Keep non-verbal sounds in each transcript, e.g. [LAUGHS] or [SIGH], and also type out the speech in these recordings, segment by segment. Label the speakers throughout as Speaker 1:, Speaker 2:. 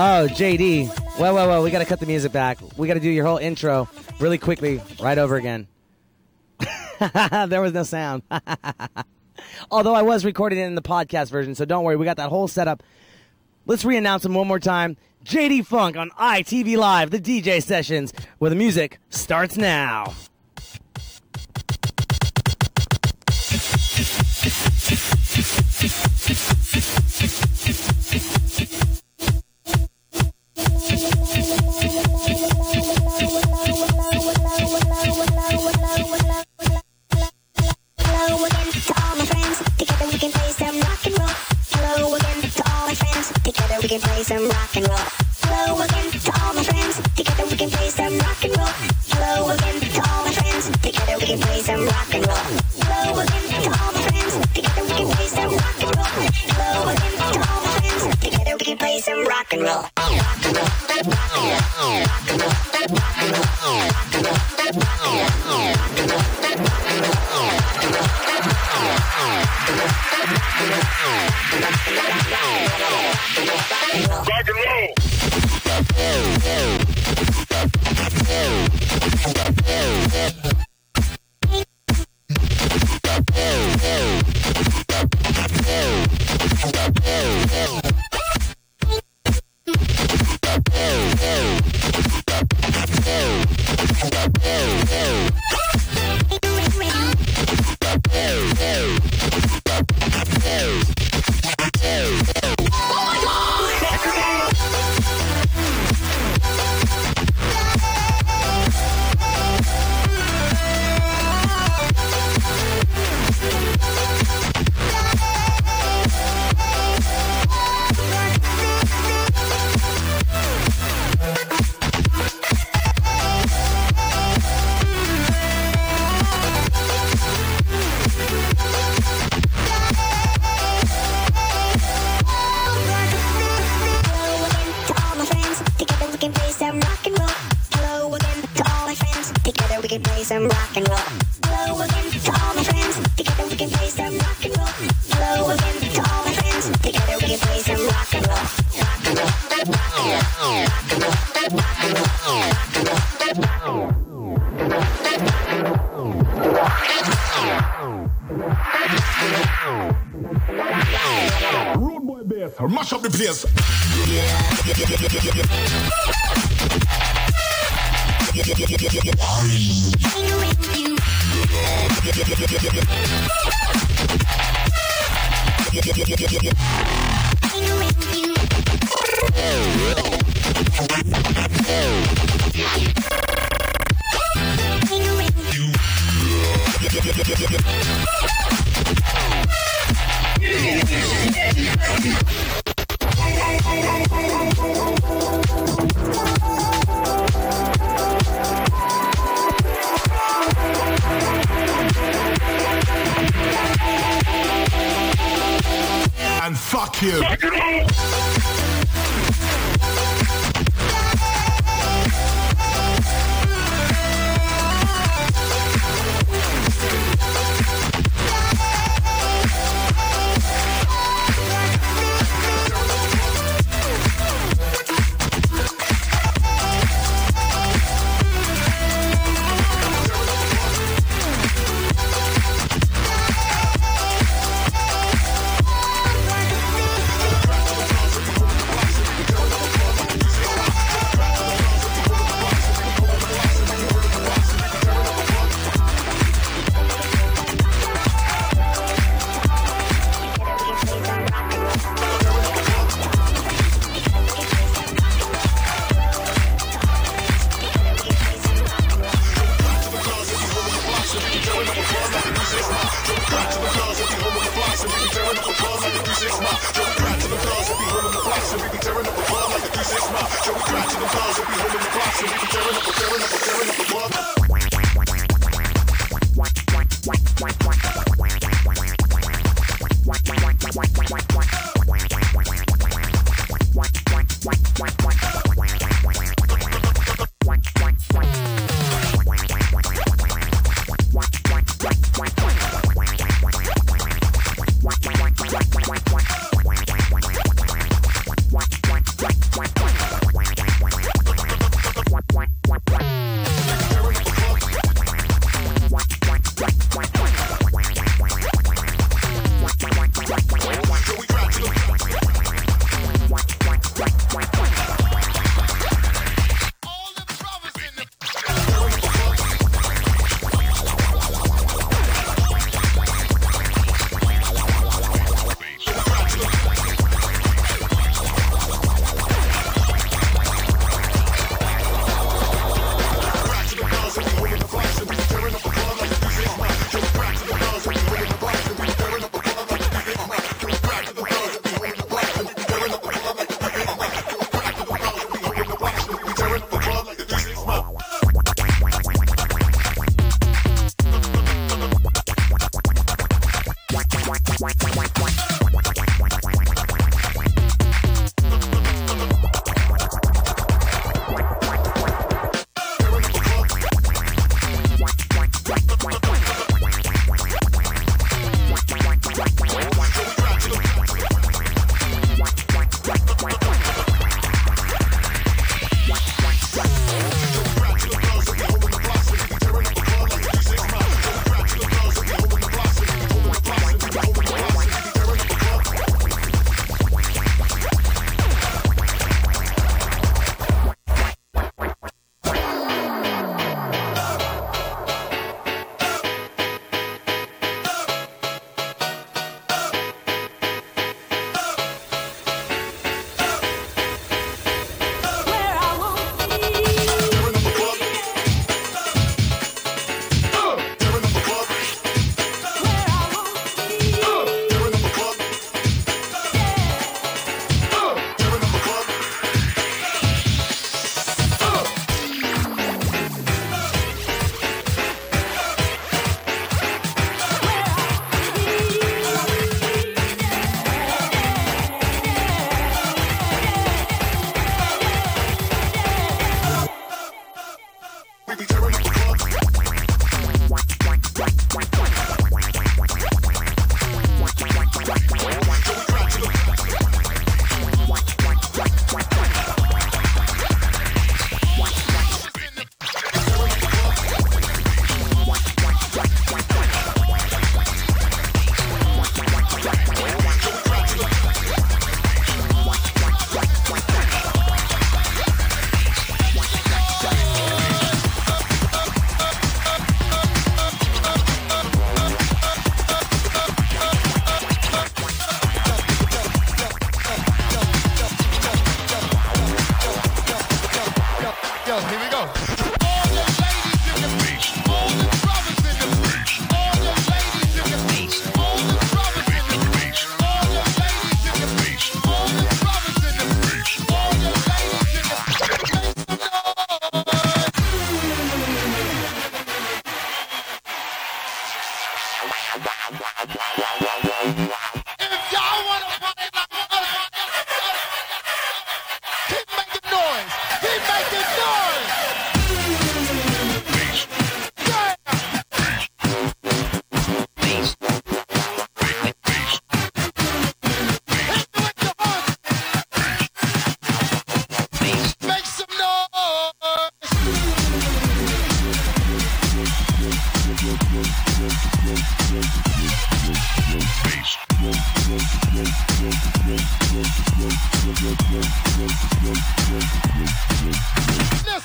Speaker 1: Oh, JD. Well, well, well, we got to cut the music back. We got to do your whole intro really quickly, right over again. [LAUGHS] there was no sound. [LAUGHS] Although I was recording it in the podcast version, so don't worry, we got that whole setup. Let's re-announce him one more time. JD Funk on ITV Live, the DJ sessions, where the music starts now.
Speaker 2: Hello again to all my friends. Together we can play some rock and roll. Hello again to all my friends. Together we can play some rock and roll. Hello again to all my friends. Together we can play some rock and roll. Hello again to all my friends. Together we can play some rock and roll. Hello again to all my friends. Together we can play some rock and roll. Rock and roll. Rock and roll. Rock and roll. Rock and roll. Rock and roll. Rock and roll. Hello rock and roll. Hello again to all my friends. Together we can play some rock and roll. Hello again to all my friends. Together we can play some rock and roll. Rock and roll. Rock and roll. Rock and roll. Rock and roll. Rock and roll. Rock and roll.
Speaker 3: Road boy bass, mash up the place. And fuck you.
Speaker 4: we'll be holding the blocks, and we be tearing up, the club. What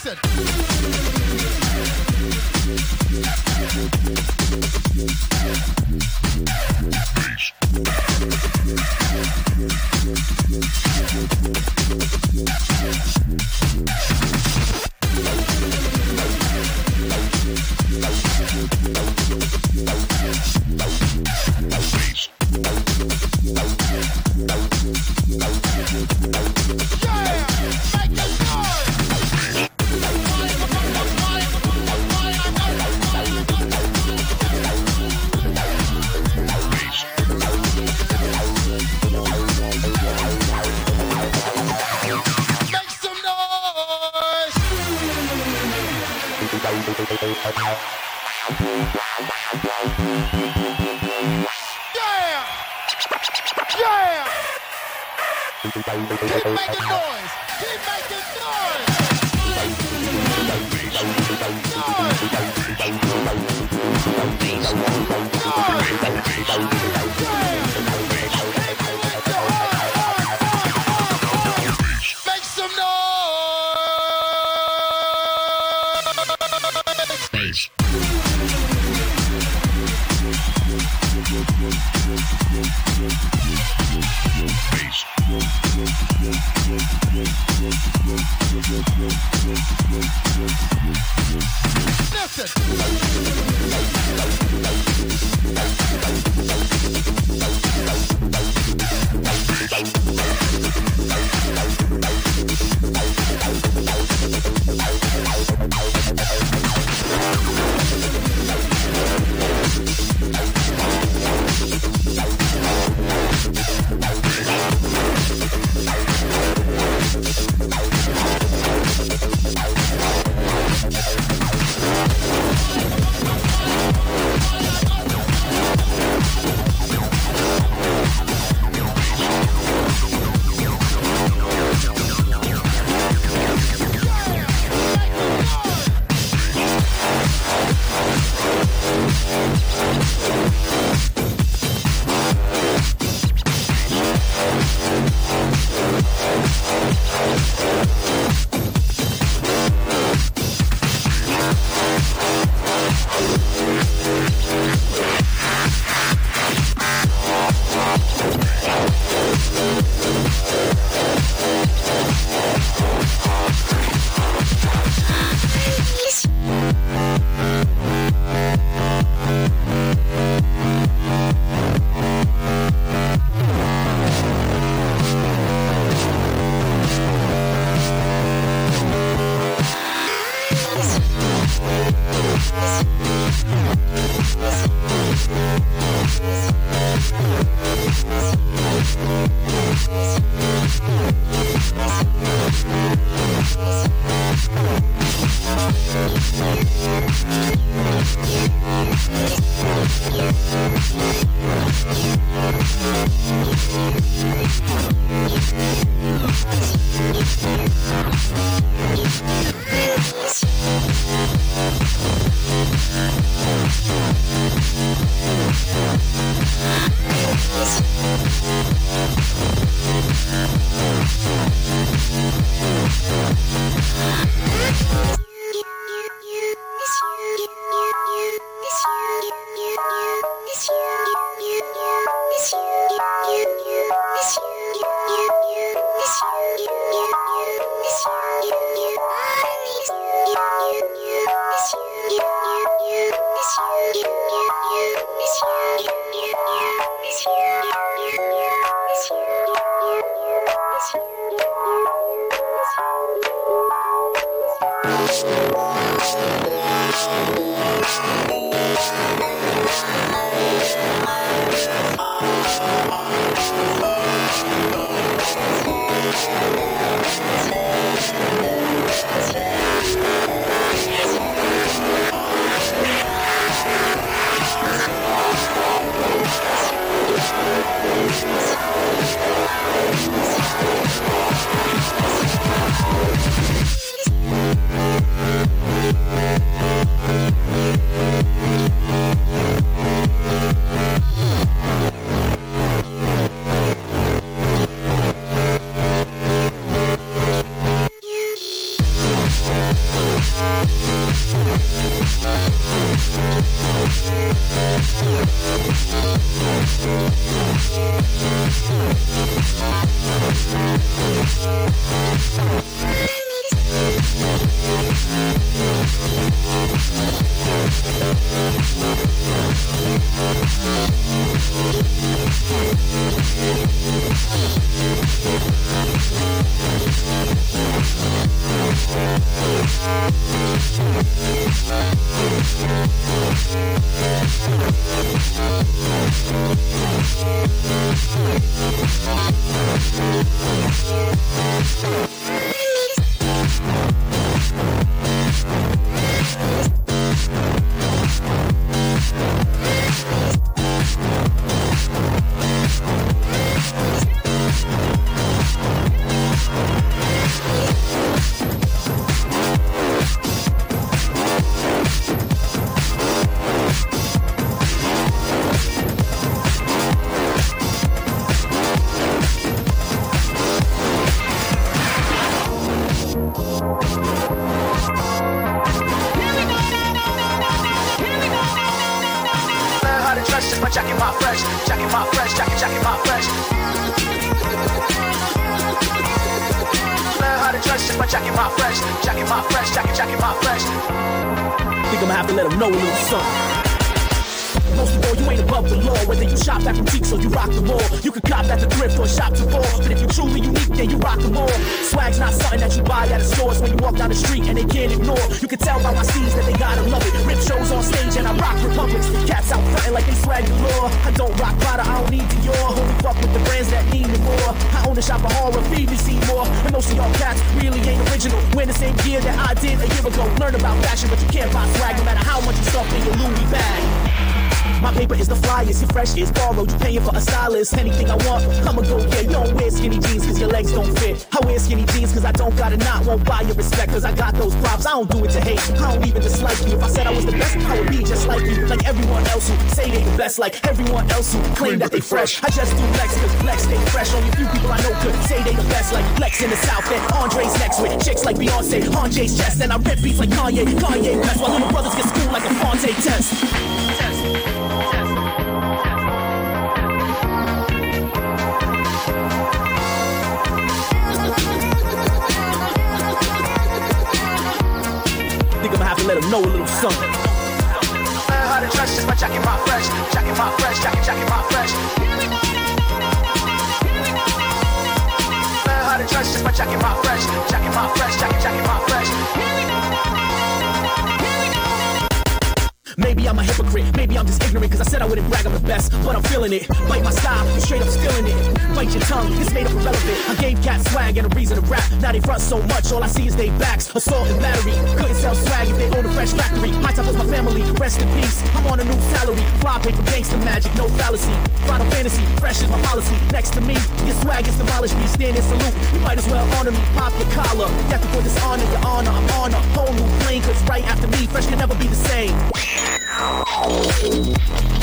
Speaker 4: Listen. Yeah. Thank you. Yeah. Yeah. Keep making noise. Keep making
Speaker 5: Oh. Dress just by checking my fresh, checking my fresh, checking, checking my fresh. Learn how to dress just by checking my fresh, checking my fresh, checking, checking my fresh.
Speaker 6: Think I'ma have to let them know a little something. Most of all, you ain't above the law. Whether you shop at boutiques or you rock the mall, you can cop at the thrift or shop to fall. But if you're truly unique, then you rock them all. Swag's not something that you buy at a store. It's when you walk down the street and they can't ignore. You can tell by my steeds that they gotta love it. Rip shows on stage and I rock republics. Cats out frontin' like they swag galore. I don't rock Prada, I don't need Dior. Only fuck with the brands that need me more. I own a shop of horror, feed more. And most of y'all cats really ain't original. Wear the same gear that I did a year ago. Learn about fashion, but you can't buy swag no matter how much you stuff in your Louis bag. My paper is the flyest, your fresh is borrowed. You paying for a stylist, anything I want, I'ma go get. You don't wear skinny jeans cause your legs don't fit. I wear skinny jeans cause I don't got a knot. Won't buy your respect cause I got those props. I don't do it to hate, I don't even dislike you. If I said I was the best, I would be just like you. Like everyone else who say they the best, like everyone else who claim that they fresh. I just do Lex cause Lex stay fresh. Only a few people I know could say they the best, like Lex in the South. And Andre's next with chicks like Beyonce on Jay's chest. And I rip beats like Kanye, Kanye best. While little brothers get schooled like a Fonte test. Test. To let them know a little something.
Speaker 5: Learn how to dress just by checking my fresh, checking my fresh, checking, checking my fresh. Learn how to dress just by checking my fresh, checking my fresh,
Speaker 6: Maybe I'm a hypocrite, maybe I'm just ignorant Cause I said I wouldn't brag I'm the best, but I'm feeling it. Bite my style, straight up stealing it. Bite your tongue, it's made up irrelevant I gave cats swag and a reason to rap. Now they front so much, all I see is they backs. Assault and battery, couldn't sell swag if they own a fresh factory. High top was my family, rest in peace. I'm on a new salary, fly paper gangster magic, no fallacy. Final fantasy, fresh is my policy. Next to me, your swag is demolished. Me Stand in salute, you might as well honor me. Pop your collar, death before dishonor Your honor, I'm on a whole new plane Cause right after me, fresh can never be the same
Speaker 7: Thank you.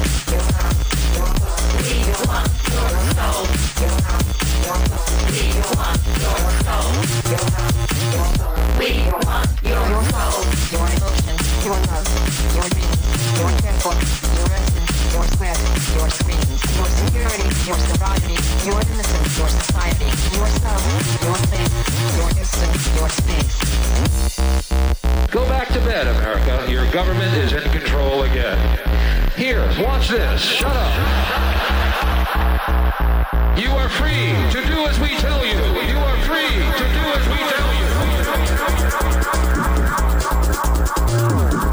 Speaker 7: Your
Speaker 8: innocence, your society, your faith, your your space.
Speaker 9: Go back to bed, America. Your government is in control again. Here, watch this. Shut up. You are free to do as we tell you. You are free to do as we tell you.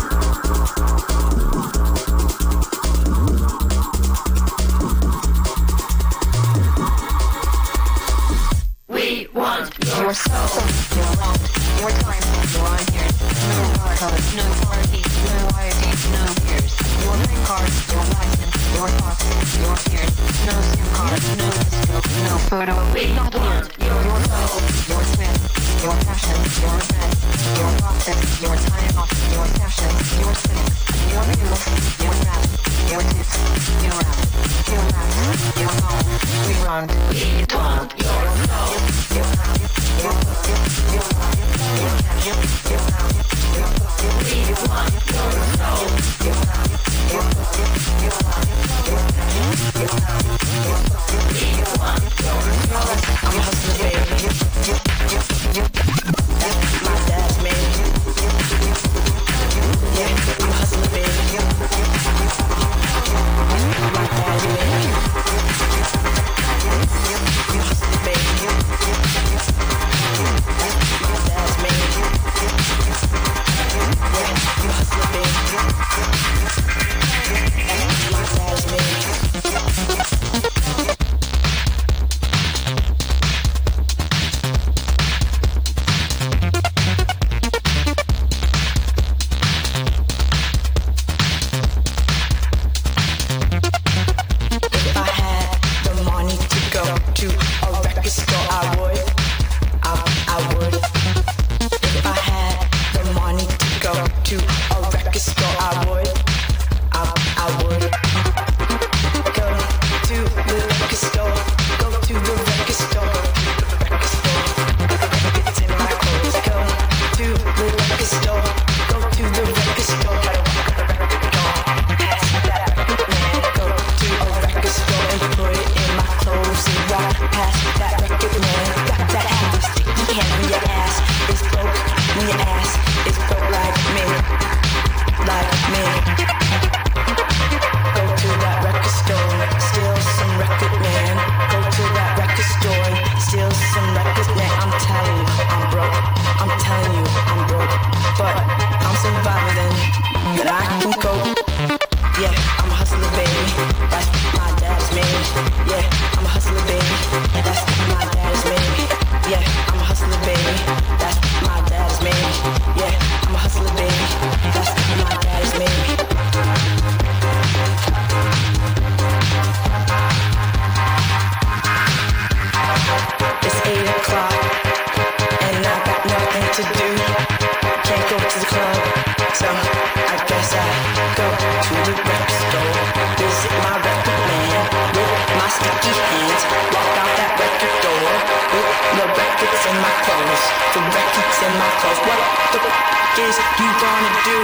Speaker 10: Dust in my clothes. What the f- is you gonna do?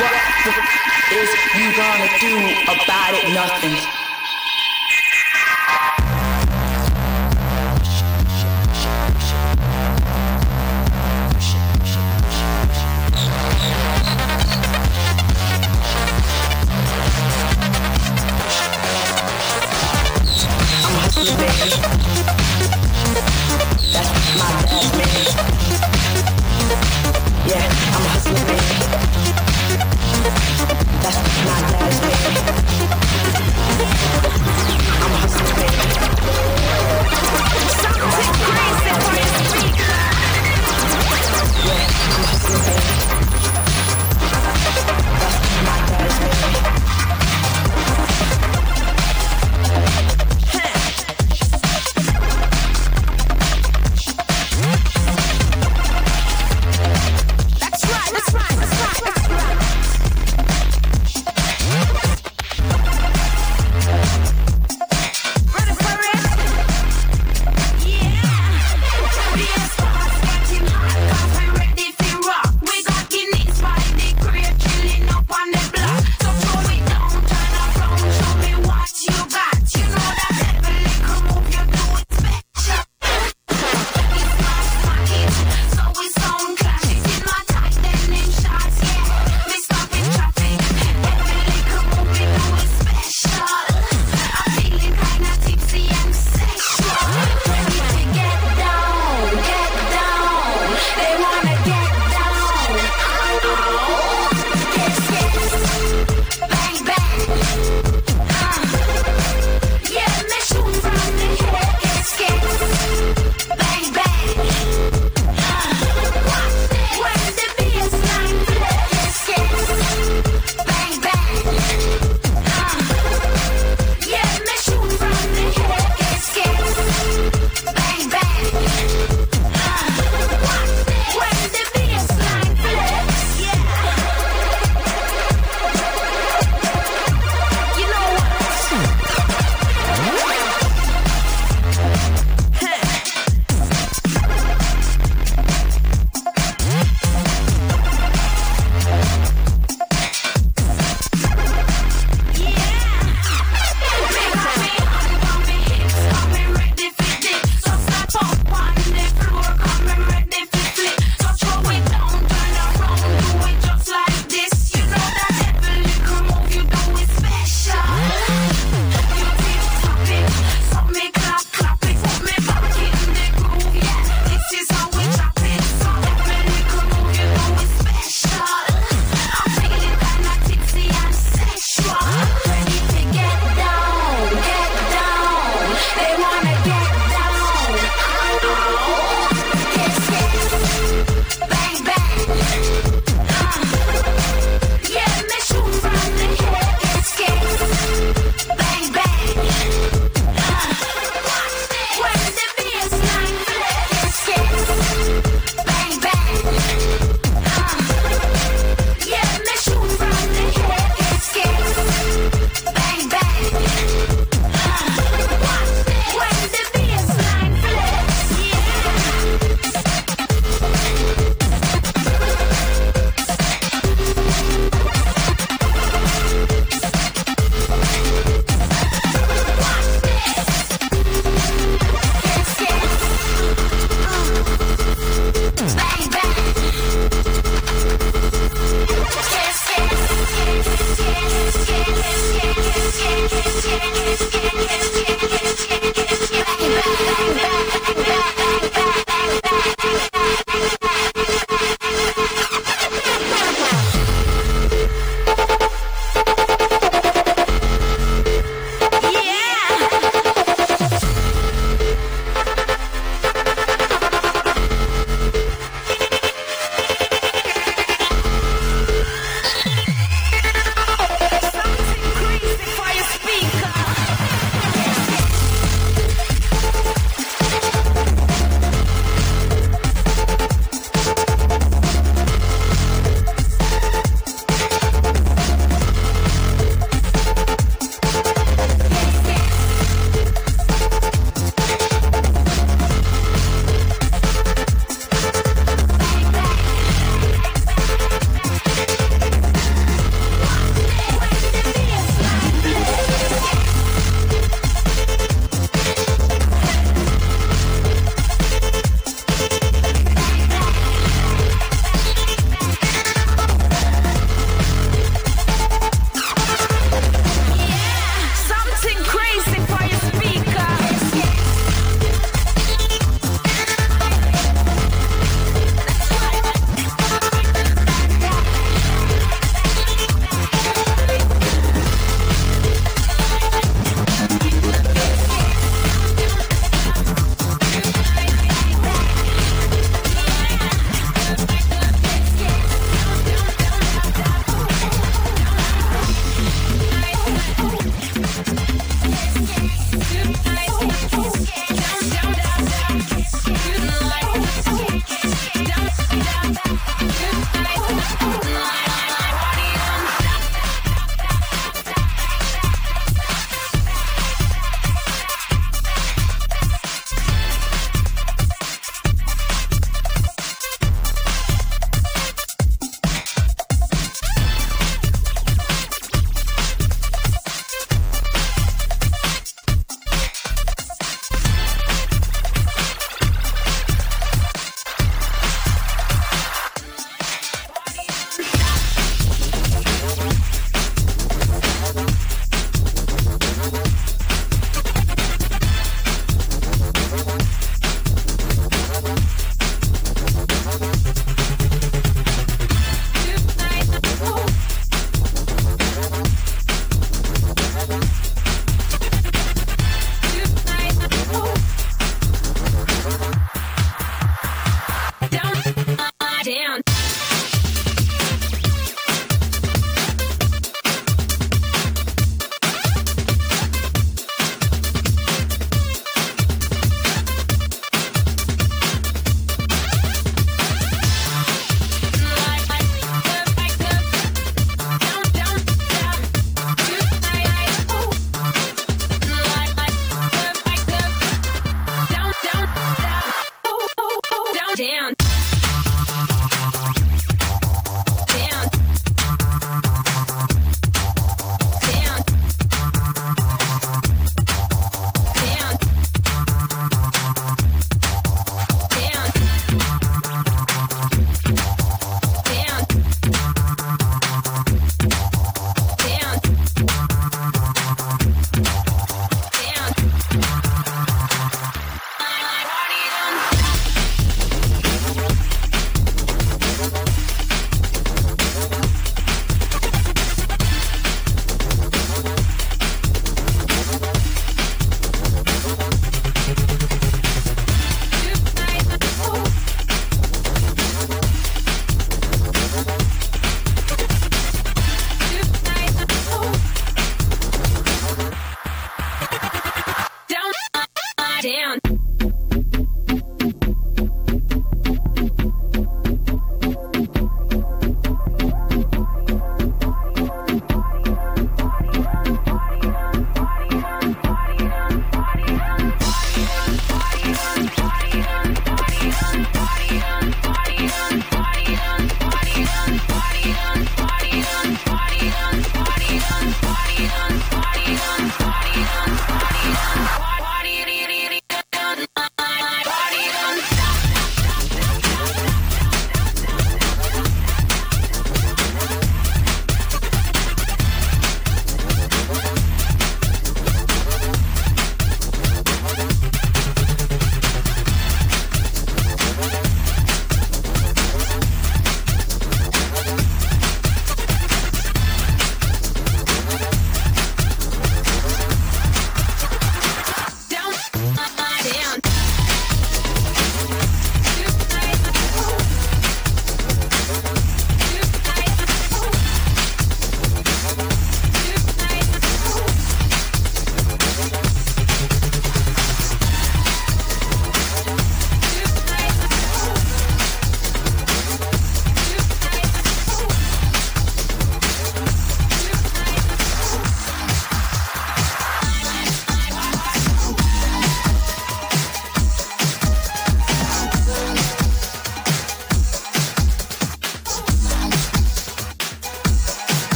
Speaker 10: What the f- is you gonna do about it? Nothing. Baby.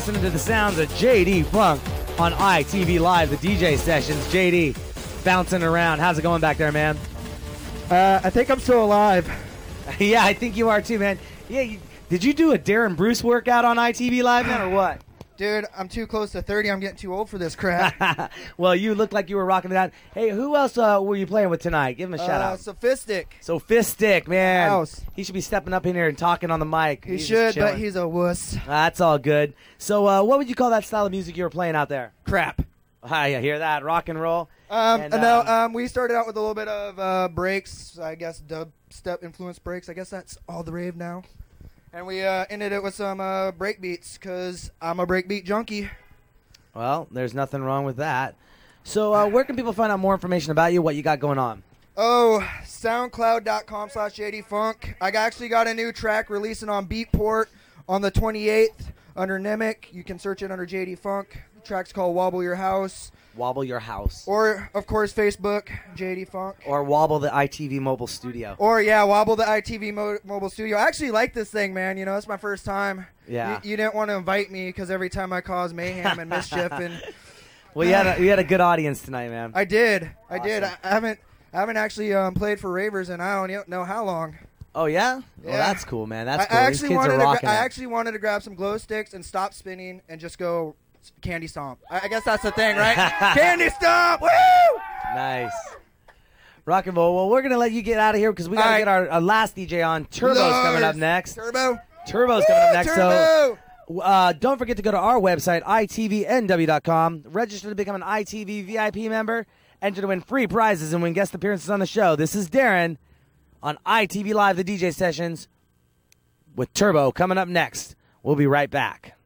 Speaker 1: Listening to the sounds of JD Funk on ITV Live, the DJ sessions. JD bouncing around. How's it going back there, man?
Speaker 4: Uh, I think I'm still alive. [LAUGHS]
Speaker 1: yeah, I think you are too, man. Yeah, you, did you do a Darren Bruce workout on ITV Live, man, or what?
Speaker 4: Dude, I'm too close to 30. I'm getting too old for this crap. [LAUGHS]
Speaker 1: well, you looked like you were rocking it out. Hey, who else uh, were you playing with tonight? Give him a shout
Speaker 4: Uh,
Speaker 1: out.
Speaker 4: Sophistik.
Speaker 1: Sophistik, man.
Speaker 4: House.
Speaker 1: He should be stepping up in here and talking on the mic.
Speaker 4: He
Speaker 1: He's
Speaker 4: should, but he's a wuss.
Speaker 1: That's all good. So, uh, what would you call that style of music you were playing out there?
Speaker 4: Crap.
Speaker 1: Hi, you hear that? Rock and roll.
Speaker 4: Um,
Speaker 1: And,
Speaker 4: and no,
Speaker 1: um,
Speaker 4: um, we started out with a little bit of uh, breaks, I guess dub step influence breaks. I guess that's all the rave now. And we uh, ended it with some uh, break beats because I'm a breakbeat junkie.
Speaker 1: Well, there's nothing wrong with that. So, uh, where can people find out more information about you? What you got going on?
Speaker 4: Oh, soundcloud.com slash jdfunk. I actually got a new track releasing on Beatport on the 28th under Nemic. You can search it under JD Funk. The track's called Wobble Your House.
Speaker 1: Wobble your house,
Speaker 4: Or, of course, Facebook, JD Funk.
Speaker 1: or wobble the ITV mobile studio.
Speaker 4: Or, yeah, Wobble the ITV mo- mobile studio. I actually like this thing, man. You know, it's my first time.
Speaker 1: Yeah.
Speaker 4: You, you didn't want to invite me because every time I cause mayhem and mischief, and [LAUGHS]
Speaker 1: Well, you had a, you had a good audience tonight, man.
Speaker 4: I did. I did. I, I haven't. I haven't actually um, played for Ravers in I don't know how long.
Speaker 1: Oh yeah, well
Speaker 4: Yeah.
Speaker 1: that's cool, man. That's
Speaker 4: I,
Speaker 1: cool.
Speaker 4: I
Speaker 1: These
Speaker 4: actually
Speaker 1: kids
Speaker 4: wanted
Speaker 1: are
Speaker 4: to.
Speaker 1: rocking
Speaker 4: Gra- I actually wanted to grab some glow sticks and stop spinning and just go candy stomp. I, I guess that's the thing, right? [LAUGHS] candy stomp. Woo!
Speaker 1: Nice. Rock and roll. Well, we're gonna let you get out of here because we gotta
Speaker 4: All right.
Speaker 1: get our, our last DJ on. Turbo's coming up next.
Speaker 4: Turbo.
Speaker 1: Turbo's coming up next.
Speaker 4: Turbo.
Speaker 1: So uh, don't forget to go to our website, itvnw.com. Register to become an ITV VIP member. Enter to win free prizes and win guest appearances on the show. This is Darren on ITV Live, the DJ sessions with Turbo coming up next. We'll be right back.